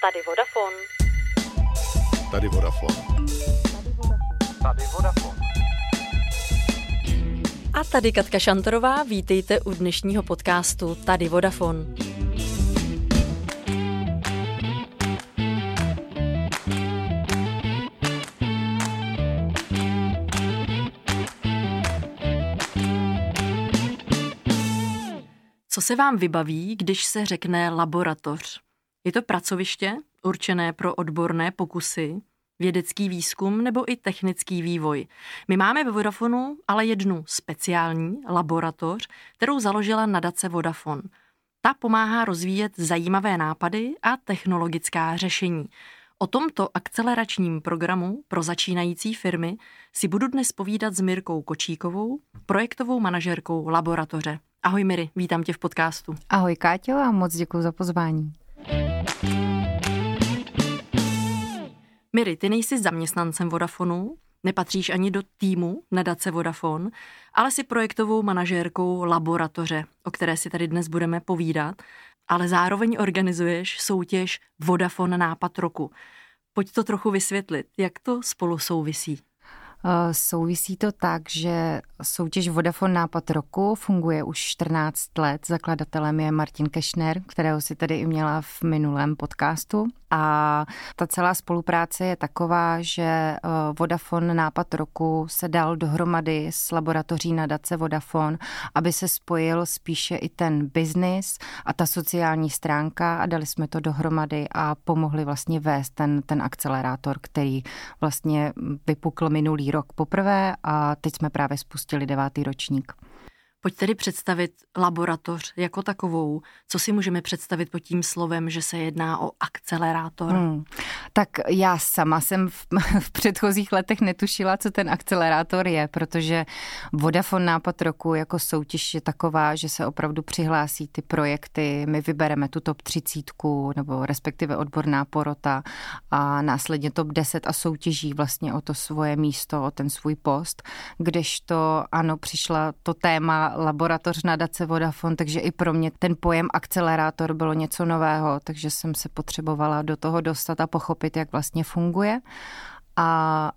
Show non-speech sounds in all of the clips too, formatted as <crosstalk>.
Tady Vodafone. Tady Vodafone. Tady Vodafone. A tady Katka Šantorová, vítejte u dnešního podcastu Tady Vodafone. Co se vám vybaví, když se řekne laboratoř? Je to pracoviště určené pro odborné pokusy, vědecký výzkum nebo i technický vývoj. My máme ve Vodafonu ale jednu speciální laboratoř, kterou založila nadace Vodafone. Ta pomáhá rozvíjet zajímavé nápady a technologická řešení. O tomto akceleračním programu pro začínající firmy si budu dnes povídat s Mirkou Kočíkovou, projektovou manažerkou laboratoře. Ahoj Miri, vítám tě v podcastu. Ahoj Káťo a moc děkuji za pozvání. Miri, ty nejsi zaměstnancem Vodafonu, nepatříš ani do týmu nadace Vodafone, ale si projektovou manažérkou laboratoře, o které si tady dnes budeme povídat, ale zároveň organizuješ soutěž Vodafone Nápad roku. Pojď to trochu vysvětlit, jak to spolu souvisí. Eh, souvisí to tak, že soutěž Vodafone Nápad roku funguje už 14 let. Zakladatelem je Martin Kešner, kterého si tady i měla v minulém podcastu. A ta celá spolupráce je taková, že eh, Vodafone Nápad roku se dal dohromady s laboratoří nadace Vodafone, aby se spojil spíše i ten biznis a ta sociální stránka a dali jsme to dohromady a pomohli vlastně vést ten, ten akcelerátor, který vlastně vypukl minulý rok poprvé a teď jsme právě spustili devátý ročník. Pojď tedy představit laboratoř jako takovou. Co si můžeme představit pod tím slovem, že se jedná o akcelerátor? Hmm. Tak já sama jsem v, <laughs> v předchozích letech netušila, co ten akcelerátor je, protože Vodafone nápad roku jako soutěž je taková, že se opravdu přihlásí ty projekty, my vybereme tu top 30 nebo respektive odborná porota a následně top 10 a soutěží vlastně o to svoje místo, o ten svůj post, kdežto ano, přišla to téma laboratoř nadace Vodafone, takže i pro mě ten pojem akcelerátor bylo něco nového, takže jsem se potřebovala do toho dostat a pochopit, jak vlastně funguje. A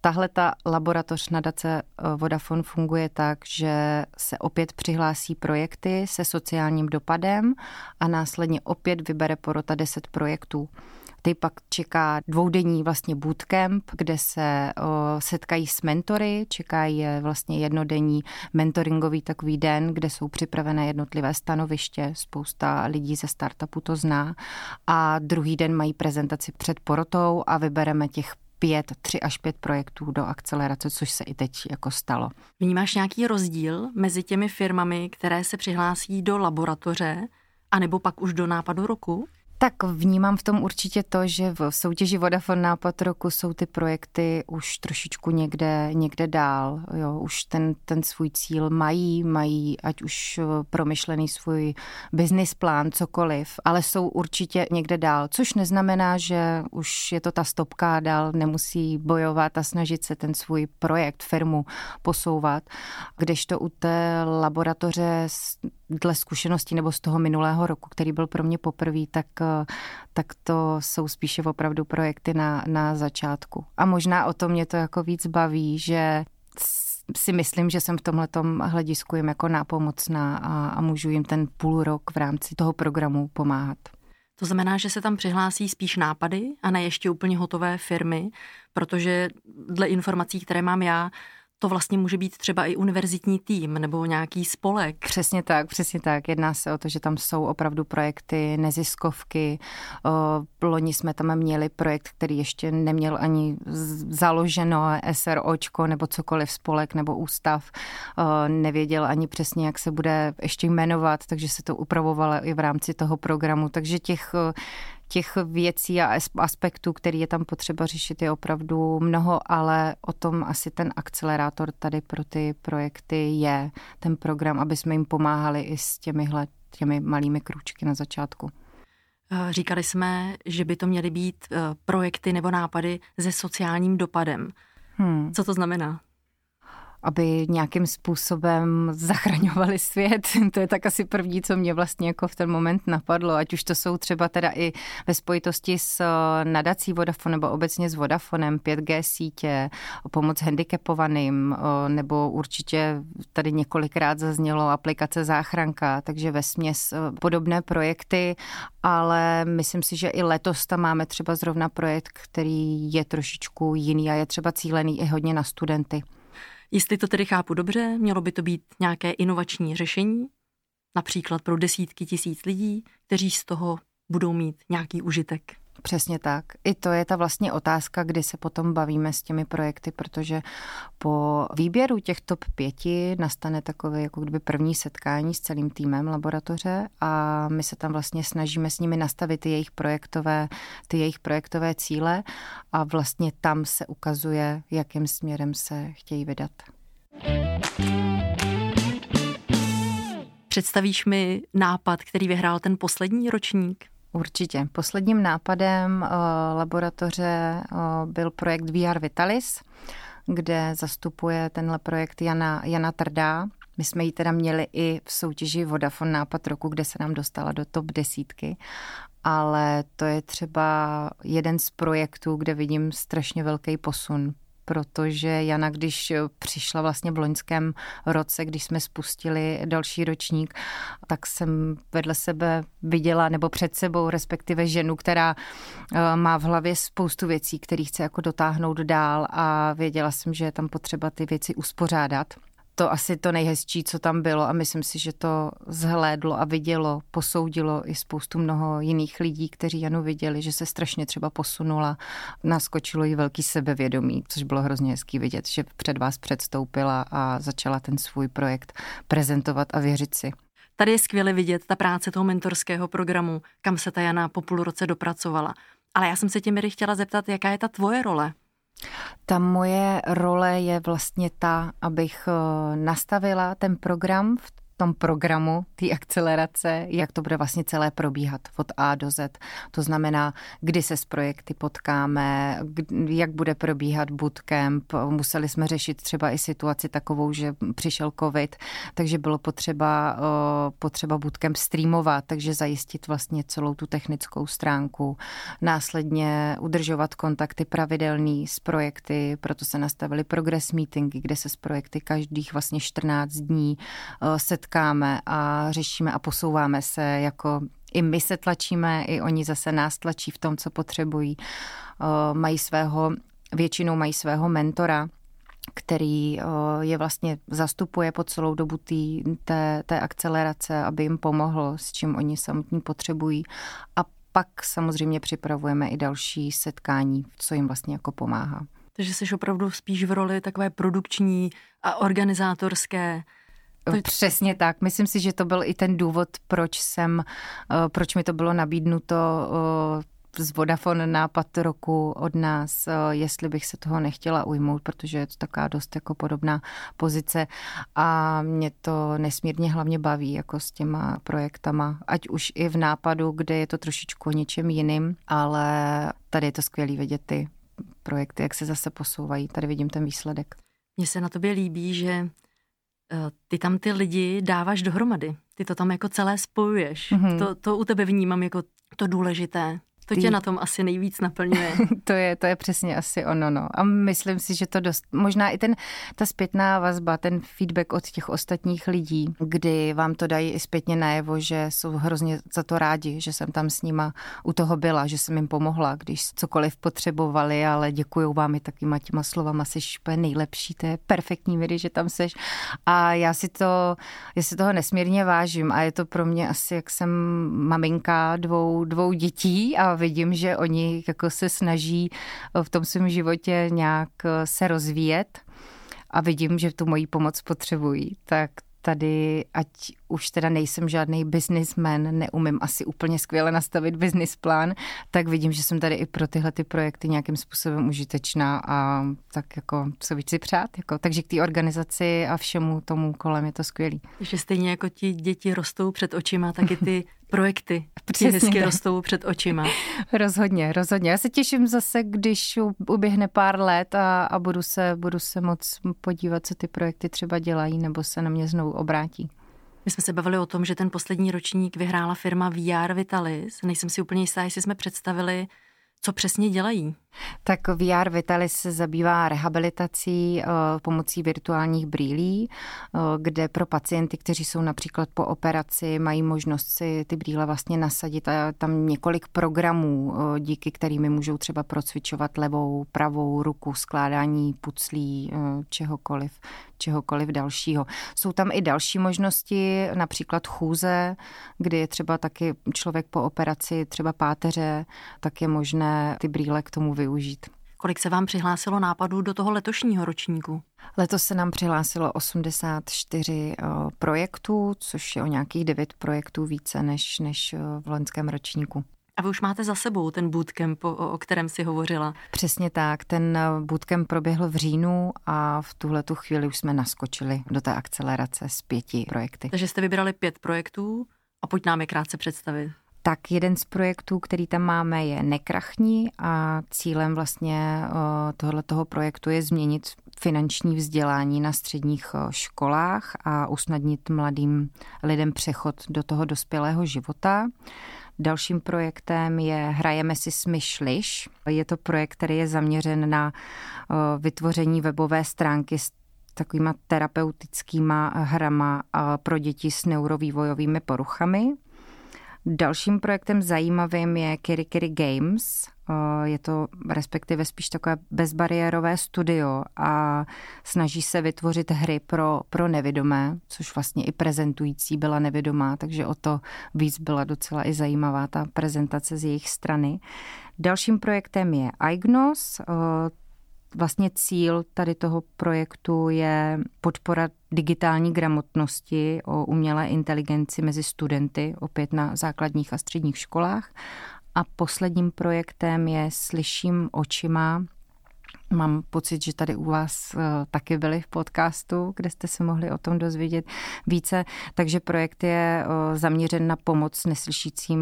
tahle ta laboratoř nadace eh, Vodafone funguje tak, že se opět přihlásí projekty se sociálním dopadem a následně opět vybere porota 10 projektů. Ty pak čeká dvoudenní vlastně bootcamp, kde se setkají s mentory, čeká je vlastně jednodenní mentoringový takový den, kde jsou připravené jednotlivé stanoviště, spousta lidí ze startupu to zná a druhý den mají prezentaci před porotou a vybereme těch pět, tři až pět projektů do akcelerace, což se i teď jako stalo. Vnímáš nějaký rozdíl mezi těmi firmami, které se přihlásí do laboratoře, anebo pak už do nápadu roku? Tak vnímám v tom určitě to, že v soutěži Vodafone Nápad roku jsou ty projekty už trošičku někde, někde dál. Jo, už ten, ten svůj cíl mají, mají ať už promyšlený svůj business plán, cokoliv, ale jsou určitě někde dál, což neznamená, že už je to ta stopka dál nemusí bojovat a snažit se ten svůj projekt, firmu posouvat. Kdežto u té laboratoře dle zkušeností nebo z toho minulého roku, který byl pro mě poprvé, tak, tak to jsou spíše opravdu projekty na, na začátku. A možná o to mě to jako víc baví, že si myslím, že jsem v tomhle hledisku jim jako nápomocná a, a můžu jim ten půl rok v rámci toho programu pomáhat. To znamená, že se tam přihlásí spíš nápady a ne ještě úplně hotové firmy, protože dle informací, které mám já, to vlastně může být třeba i univerzitní tým nebo nějaký spolek. Přesně tak, přesně tak. Jedná se o to, že tam jsou opravdu projekty, neziskovky. Loni jsme tam měli projekt, který ještě neměl ani založeno SROčko nebo cokoliv spolek nebo ústav. Nevěděl ani přesně, jak se bude ještě jmenovat, takže se to upravovalo i v rámci toho programu. Takže těch těch věcí a aspektů, který je tam potřeba řešit, je opravdu mnoho, ale o tom asi ten akcelerátor tady pro ty projekty je, ten program, aby jsme jim pomáhali i s těmihle těmi malými krůčky na začátku. Eh, říkali jsme, že by to měly být eh, projekty nebo nápady se sociálním dopadem. Hmm. Co to znamená? Aby nějakým způsobem zachraňovali svět. <laughs> To je tak asi první, co mě vlastně jako v ten moment napadlo, ať už to jsou třeba teda i ve spojitosti s eh, nadací Vodafone nebo obecně s Vodafonem, 5G sítě, pomoc handicapovaným, eh, nebo určitě tady několikrát zaznělo aplikace záchranka, takže ve směs eh, podobné projekty, ale myslím si, že i letos tam máme třeba zrovna projekt, který je trošičku jiný a je třeba cílený i hodně na studenty. Jestli to tedy chápu dobře, mělo by to být nějaké inovační řešení, například pro desítky tisíc lidí, kteří z toho budou mít nějaký užitek. Přesně tak. I to je ta vlastně otázka, kdy se potom bavíme s těmi projekty, protože po výběru těch top pěti nastane takové jako kdyby první setkání s celým týmem laboratoře a my se tam vlastně snažíme s nimi nastavit ty jejich projektové, ty jejich projektové cíle a vlastně tam se ukazuje, jakým směrem se chtějí vydat. Představíš mi nápad, který vyhrál ten poslední ročník? Určitě. Posledním nápadem uh, laboratoře uh, byl projekt VR Vitalis, kde zastupuje tenhle projekt Jana, Jana Trdá. My jsme ji teda měli i v soutěži Vodafone nápad roku, kde se nám dostala do top desítky, ale to je třeba jeden z projektů, kde vidím strašně velký posun protože Jana, když přišla vlastně v loňském roce, když jsme spustili další ročník, tak jsem vedle sebe viděla, nebo před sebou respektive ženu, která eh, má v hlavě spoustu věcí, které chce jako dotáhnout dál a věděla jsem, že je tam potřeba ty věci uspořádat to asi to nejhezčí, co tam bylo a myslím si, že to zhlédlo a vidělo, posoudilo i spoustu mnoho jiných lidí, kteří Janu viděli, že se strašně třeba posunula. Naskočilo jí velký sebevědomí, což bylo hrozně hezký vidět, že před vás předstoupila a začala ten svůj projekt prezentovat a věřit si. Tady je skvěle vidět ta práce toho mentorského programu, kam se ta Jana po půl roce dopracovala. Ale já jsem se tě, Miri, chtěla zeptat, jaká je ta tvoje role ta moje role je vlastně ta, abych eh, nastavila ten program v tom programu té akcelerace, jak to bude vlastně celé probíhat od A do Z. To znamená, kdy se s projekty potkáme, jak bude probíhat bootcamp. Museli jsme řešit třeba i situaci takovou, že přišel covid, takže bylo potřeba, potřeba bootcamp streamovat, takže zajistit vlastně celou tu technickou stránku. Následně udržovat kontakty pravidelný s projekty, proto se nastavily progress meetingy, kde se s projekty každých vlastně 14 dní setkáme setkáme a řešíme a posouváme se jako i my se tlačíme, i oni zase nás tlačí v tom, co potřebují. Mají svého, většinou mají svého mentora, který je vlastně zastupuje po celou dobu tý, té, té akcelerace, aby jim pomohl, s čím oni samotní potřebují. A pak samozřejmě připravujeme i další setkání, co jim vlastně jako pomáhá. Takže jsi opravdu spíš v roli takové produkční a organizátorské Přesně tak. Myslím si, že to byl i ten důvod, proč jsem, eh, proč mi to bylo nabídnuto eh, z Vodafone nápad roku od nás, eh, jestli bych se toho nechtěla ujmout, protože je to taková dost jako podobná pozice a mě to nesmírně hlavně baví jako s těma projektama, ať už i v nápadu, kde je to trošičku něčem jiným, ale tady je to skvělý vidět ty projekty, jak se zase posouvají. Tady vidím ten výsledek. Mně se na tobě líbí, že ty tam ty lidi dáváš dohromady. Ty to tam jako celé spojuješ. Mm-hmm. To, to u tebe vnímám jako to důležité. To tě na tom asi nejvíc naplňuje. <laughs> to, je, to je přesně asi ono, no. A myslím si, že to dost, možná i ten, ta zpětná vazba, ten feedback od těch ostatních lidí, kdy vám to dají i zpětně najevo, že jsou hrozně za to rádi, že jsem tam s nima u toho byla, že jsem jim pomohla, když cokoliv potřebovali, ale děkuju vám i takýma těma slovama, jsi úplně nejlepší, to je perfektní vidy, že tam seš. A já si to, já si toho nesmírně vážím a je to pro mě asi, jak jsem maminka dvou, dvou dětí a vidím, že oni jako se snaží v tom svém životě nějak se rozvíjet a vidím, že tu moji pomoc potřebují, tak tady, ať už teda nejsem žádný businessman, neumím asi úplně skvěle nastavit business plán, tak vidím, že jsem tady i pro tyhle ty projekty nějakým způsobem užitečná a tak jako co víc si přát. Jako, takže k té organizaci a všemu tomu kolem je to skvělý. Že stejně jako ti děti rostou před očima, tak i ty <laughs> projekty Přesně ti hezky tak. rostou před očima. <laughs> Rozhodně, rozhodně. Já se těším zase, když uběhne pár let a, a budu, se, budu se moc podívat, co ty projekty třeba dělají, nebo se na mě znovu obrátí. My jsme se bavili o tom, že ten poslední ročník vyhrála firma VR Vitalis. Nejsem si úplně jistá, jestli jsme představili, co přesně dělají. Tak VR Vitalis se zabývá rehabilitací eh, pomocí virtuálních brýlí, eh, kde pro pacienty, kteří jsou například po operaci, mají možnost si ty brýle vlastně nasadit a tam několik programů, eh, díky kterými můžou třeba procvičovat levou, pravou ruku, skládání puclí, eh, čehokoliv, čehokoliv dalšího. Jsou tam i další možnosti, například chůze, kdy je třeba taky člověk po operaci, třeba páteře, tak je možné ty brýle k tomu využít. Kolik se vám přihlásilo nápadů do toho letošního ročníku? Letos se nám přihlásilo 84 eh, projektů, což je o nějakých 9 projektů více než, než eh, v loňském ročníku. A vy už máte za sebou ten bootcamp, o, o kterém si hovořila. Přesně tak, ten eh, bootcamp proběhl v říjnu a v tuhle tu chvíli už jsme naskočili do té akcelerace s pěti projekty. Takže jste vybrali pět projektů a pojď nám je krátce představit. Tak jeden z projektů, který tam máme, je Nekrachní a cílem vlastně tohle toho projektu je změnit finanční vzdělání na středních eh, školách a usnadnit mladým lidem přechod do toho dospělého života. Dalším projektem je Hrajeme si smyšliš. Je to projekt, který je zaměřen na eh, vytvoření webové stránky s takovýma terapeutickýma hrama eh, pro děti s neurovývojovými poruchami. Dalším projektem zajímavým je Kiri Kiri Games. Eh, Je to respektive spíš takové bezbariérové studio a snaží se vytvořit hry pro, pro nevidomé, což vlastně i prezentující byla nevidomá, takže o to víc byla docela i zajímavá ta prezentace z jejich strany. Dalším projektem je iGnos, eh, Vlastně cíl tady toho projektu je podpora digitální gramotnosti o umělé inteligenci mezi studenty, opět na základních a středních školách. A posledním projektem je Slyším očima. Mám pocit, že tady u vás eh, taky byli v podcastu, kde jste se mohli o tom dozvědět více. Takže projekt je eh, zaměřen na pomoc neslyšícím,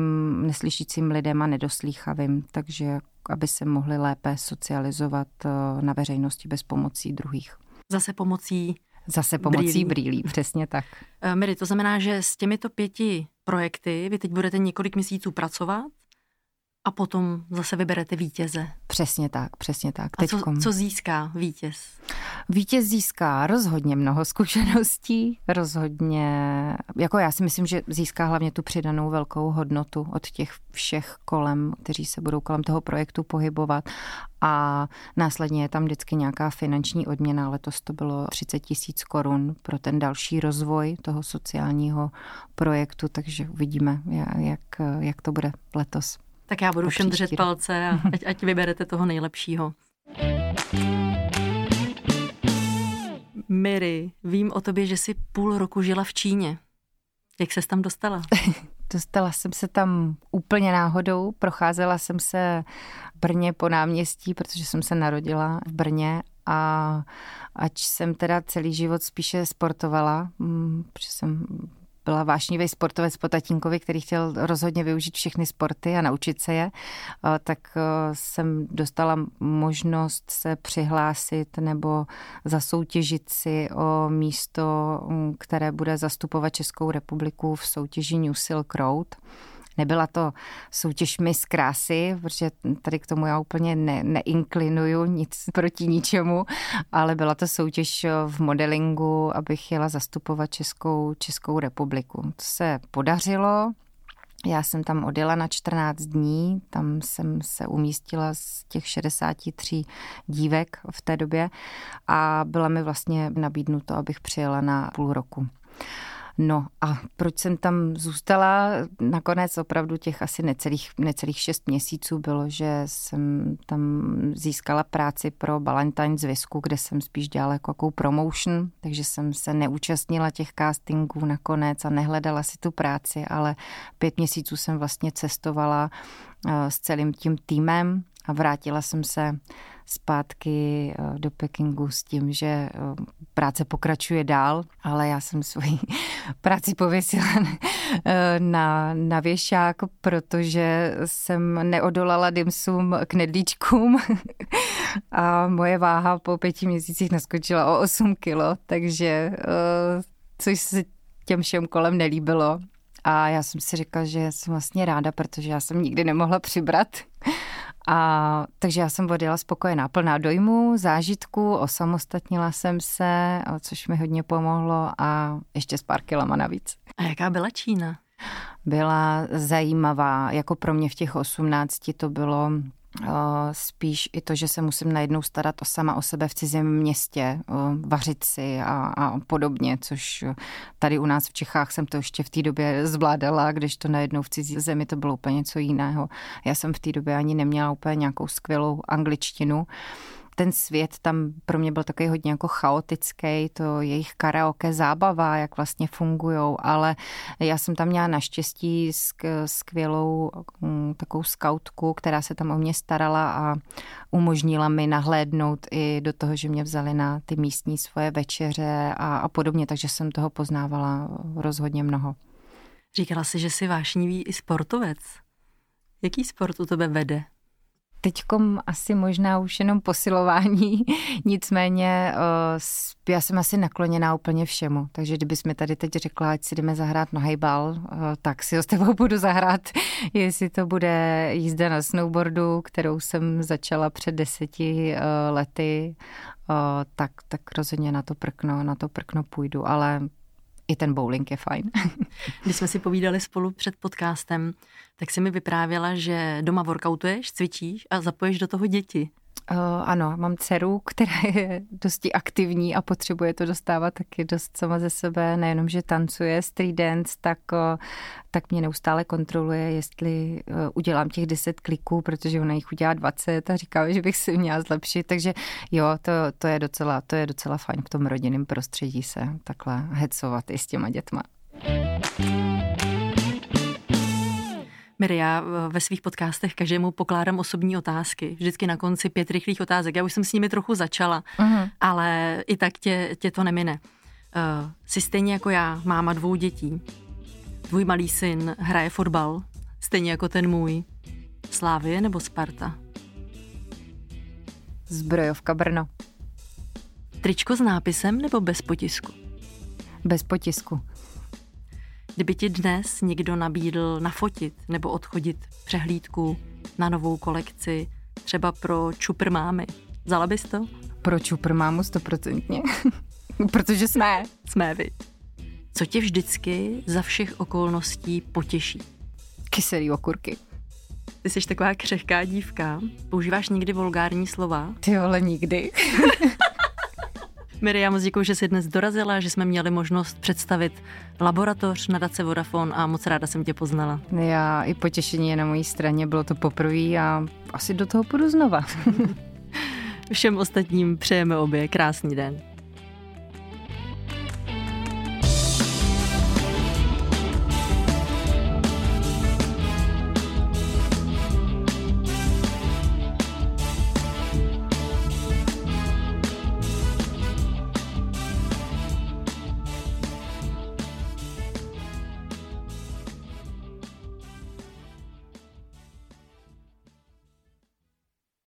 neslyšícím lidem a nedoslýchavým. Takže aby se mohli lépe socializovat eh, na veřejnosti bez pomocí druhých. Zase pomocí Zase pomocí Brýlí. brýlí, přesně tak. Eh, Miri, to znamená, že s těmito pěti projekty vy teď budete několik měsíců pracovat a potom zase vyberete vítěze. Přesně tak, přesně tak. A co, co získá vítěz? Vítěz získá rozhodně mnoho zkušeností, rozhodně, jako já si myslím, že získá hlavně tu přidanou velkou hodnotu od těch všech kolem, kteří se budou kolem toho projektu pohybovat a následně je tam vždycky nějaká finanční odměna, letos to bylo 30 tisíc korun pro ten další rozvoj toho sociálního projektu, takže uvidíme, jak, jak to bude letos. Tak já budu všem držet palce a <laughs> ať, ať vyberete toho nejlepšího. Miri, vím o tobě, že jsi půl roku žila v Číně. Jak ses tam dostala? <laughs> Dostala jsem se tam úplně náhodou, procházela jsem se v Brně po náměstí, protože jsem se narodila v Brně a ač jsem teda celý život spíše sportovala, mm, protože jsem byla vášnivý sportovec po tatínkovi, který chtěl rozhodně využít všechny sporty a naučit se je, a tak eh, jsem dostala možnost se přihlásit nebo zasoutěžit si o místo, mm, které bude zastupovat Českou republiku v soutěži New Silk Road. Nebyla to soutěž Miss krásy, protože tady k tomu já úplně ne, neinklinuju nic <laughs> proti ničemu, ale byla to soutěž v modelingu, abych jela zastupovat Českou, Českou republiku. To se podařilo, já jsem tam odjela na 14 dní, tam jsem se umístila z těch 63 dívek v té době a byla mi vlastně nabídnuto, abych přijela na půl roku. No a proč jsem tam zůstala? Nakonec opravdu těch asi necelých, necelých šest měsíců bylo, že jsem tam získala práci pro Valentine's Visku, kde jsem spíš dělala jako jakou promotion, takže jsem se neúčastnila těch castingů nakonec a nehledala si tu práci, ale pět měsíců jsem vlastně cestovala eh, s celým tím týmem a vrátila jsem se zpátky eh, do Pekingu s tím, že eh, práce pokračuje dál, ale já jsem svoji <laughs> práci pověsila eh, na, na věšák, protože jsem neodolala dimsům k nedlíčkům <laughs> a moje váha po pěti měsících naskočila o 8 kilo, takže což se těm všem kolem nelíbilo. A já jsem si říkala, že jsem vlastně ráda, protože já jsem nikdy nemohla přibrat. A takže já jsem odjela spokojená, plná dojmu, zážitku, osamostatnila jsem se, což mi hodně pomohlo a ještě s pár kilama navíc. A jaká byla Čína? Byla zajímavá, jako pro mě v těch osmnácti to bylo spíš i to, že se musím najednou starat o sama o sebe v cizím městě, vařit si a, a podobně, což tady u nás v Čechách jsem to ještě v té době zvládala, když to najednou v cizí zemi to bylo úplně něco jiného. Já jsem v té době ani neměla úplně nějakou skvělou angličtinu ten svět tam pro mě byl takový hodně jako chaotický, to jejich karaoke zábava, jak vlastně fungují, ale já jsem tam měla naštěstí skvělou mm, takovou skautku, která se tam o mě starala a umožnila mi nahlédnout i do toho, že mě vzali na ty místní svoje večeře a, a podobně, takže jsem toho poznávala rozhodně mnoho. Říkala si, že jsi vášnivý i sportovec. Jaký sport u tebe vede? Teďkom asi možná už jenom posilování, <laughs> nicméně eh, já jsem asi nakloněná úplně všemu, takže kdybys mi tady teď řekla, ať si jdeme zahrát na hejbal, eh, tak si ho s tebou <laughs> budu zahrát, <laughs> jestli to bude jízda na snowboardu, kterou jsem začala před deseti eh, lety, tak, tak rozhodně na to prkno, na to prkno půjdu, ale i ten bowling je fajn. <laughs> Když jsme si povídali spolu před podcastem, tak si mi vyprávěla, že doma workoutuješ, cvičíš a zapoješ do toho děti. Uh, ano, mám dceru, která je dosti aktivní a potřebuje to dostávat taky dost sama ze sebe, nejenom, že tancuje street dance, tak, uh, tak mě neustále kontroluje, jestli uh, udělám těch 10 kliků, protože ona jich udělá 20 a říká, že bych si měla zlepšit, takže jo, to, to, je docela, to je docela fajn v tom rodinném prostředí se takhle hecovat i s těma dětma. Miri, já ve svých podcastech každému pokládám osobní otázky. Vždycky na konci pět rychlých otázek. Já už jsem s nimi trochu začala, uh-huh. ale i tak tě, tě to nemine. Uh, jsi stejně jako já, máma dvou dětí. Tvůj malý syn hraje fotbal, stejně jako ten můj. Slávie nebo Sparta? Zbrojovka Brno. Tričko s nápisem nebo bez potisku? Bez potisku. Kdyby ti dnes někdo nabídl nafotit nebo odchodit přehlídku na novou kolekci, třeba pro čupr mámy, vzala bys to? Pro čupr mámu stoprocentně. <laughs> Protože jsme. Jsme, vy. Co tě vždycky za všech okolností potěší? Kyselý okurky. Ty jsi taková křehká dívka. Používáš někdy vulgární slova? Ty ale nikdy. <laughs> Miriam, moc děkuji, že jsi dnes dorazila, že jsme měli možnost představit laboratoř na Dace Vodafone a moc ráda jsem tě poznala. Já i potěšení je na mojí straně, bylo to poprvé a asi do toho půjdu znova. <laughs> Všem ostatním přejeme obě krásný den.